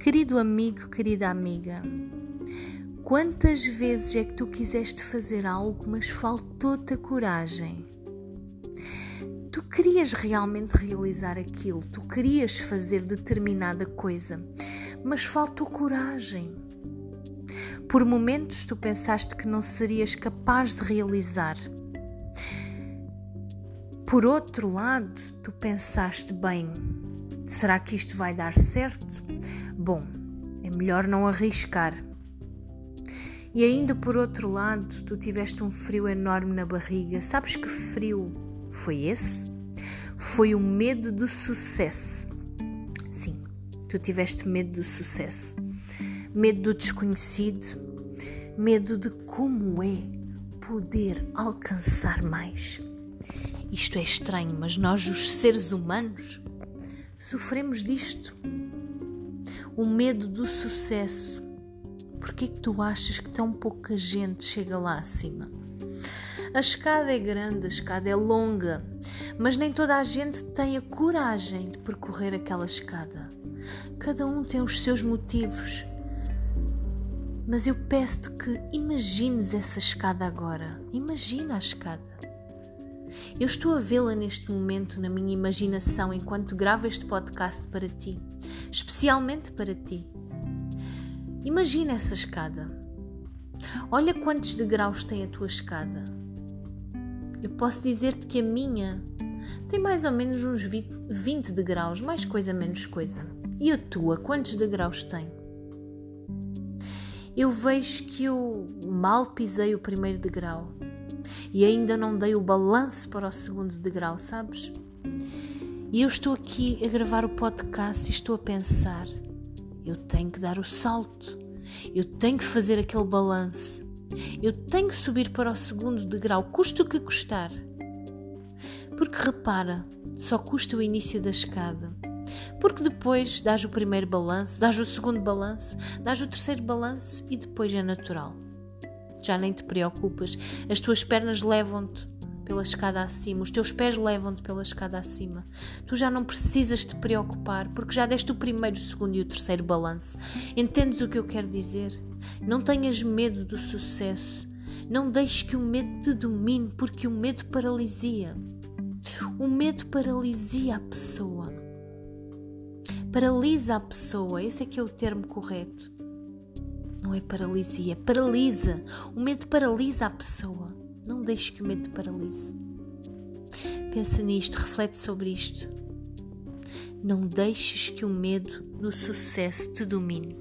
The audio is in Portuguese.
Querido amigo, querida amiga, quantas vezes é que tu quiseste fazer algo, mas faltou-te a coragem? Tu querias realmente realizar aquilo, tu querias fazer determinada coisa, mas faltou coragem. Por momentos tu pensaste que não serias capaz de realizar. Por outro lado, tu pensaste bem, será que isto vai dar certo? Bom, é melhor não arriscar. E ainda por outro lado, tu tiveste um frio enorme na barriga. Sabes que frio foi esse? Foi o medo do sucesso. Sim, tu tiveste medo do sucesso, medo do desconhecido, medo de como é poder alcançar mais. Isto é estranho, mas nós, os seres humanos, sofremos disto o medo do sucesso. Por que que tu achas que tão pouca gente chega lá acima? A escada é grande, a escada é longa, mas nem toda a gente tem a coragem de percorrer aquela escada. Cada um tem os seus motivos. Mas eu peço-te que imagines essa escada agora. Imagina a escada. Eu estou a vê-la neste momento na minha imaginação enquanto gravo este podcast para ti, especialmente para ti. Imagina essa escada. Olha quantos degraus tem a tua escada. Eu posso dizer-te que a minha tem mais ou menos uns 20 degraus, mais coisa menos coisa. E a tua, quantos degraus tem? Eu vejo que eu mal pisei o primeiro degrau e ainda não dei o balanço para o segundo degrau, sabes? E eu estou aqui a gravar o podcast e estou a pensar: eu tenho que dar o salto, eu tenho que fazer aquele balanço, eu tenho que subir para o segundo degrau, custa o que custar. Porque repara, só custa o início da escada. Porque depois dás o primeiro balanço, dás o segundo balanço, dás o terceiro balanço e depois é natural já nem te preocupas, as tuas pernas levam-te pela escada acima, os teus pés levam-te pela escada acima. Tu já não precisas te preocupar porque já deste o primeiro, o segundo e o terceiro balanço. Entendes o que eu quero dizer? Não tenhas medo do sucesso. Não deixes que o medo te domine, porque o medo paralisia. O medo paralisia a pessoa. Paralisa a pessoa, esse é que é o termo correto. Não é paralisia, paralisa. O medo paralisa a pessoa. Não deixes que o medo te paralise. Pensa nisto, reflete sobre isto. Não deixes que o medo do sucesso te domine.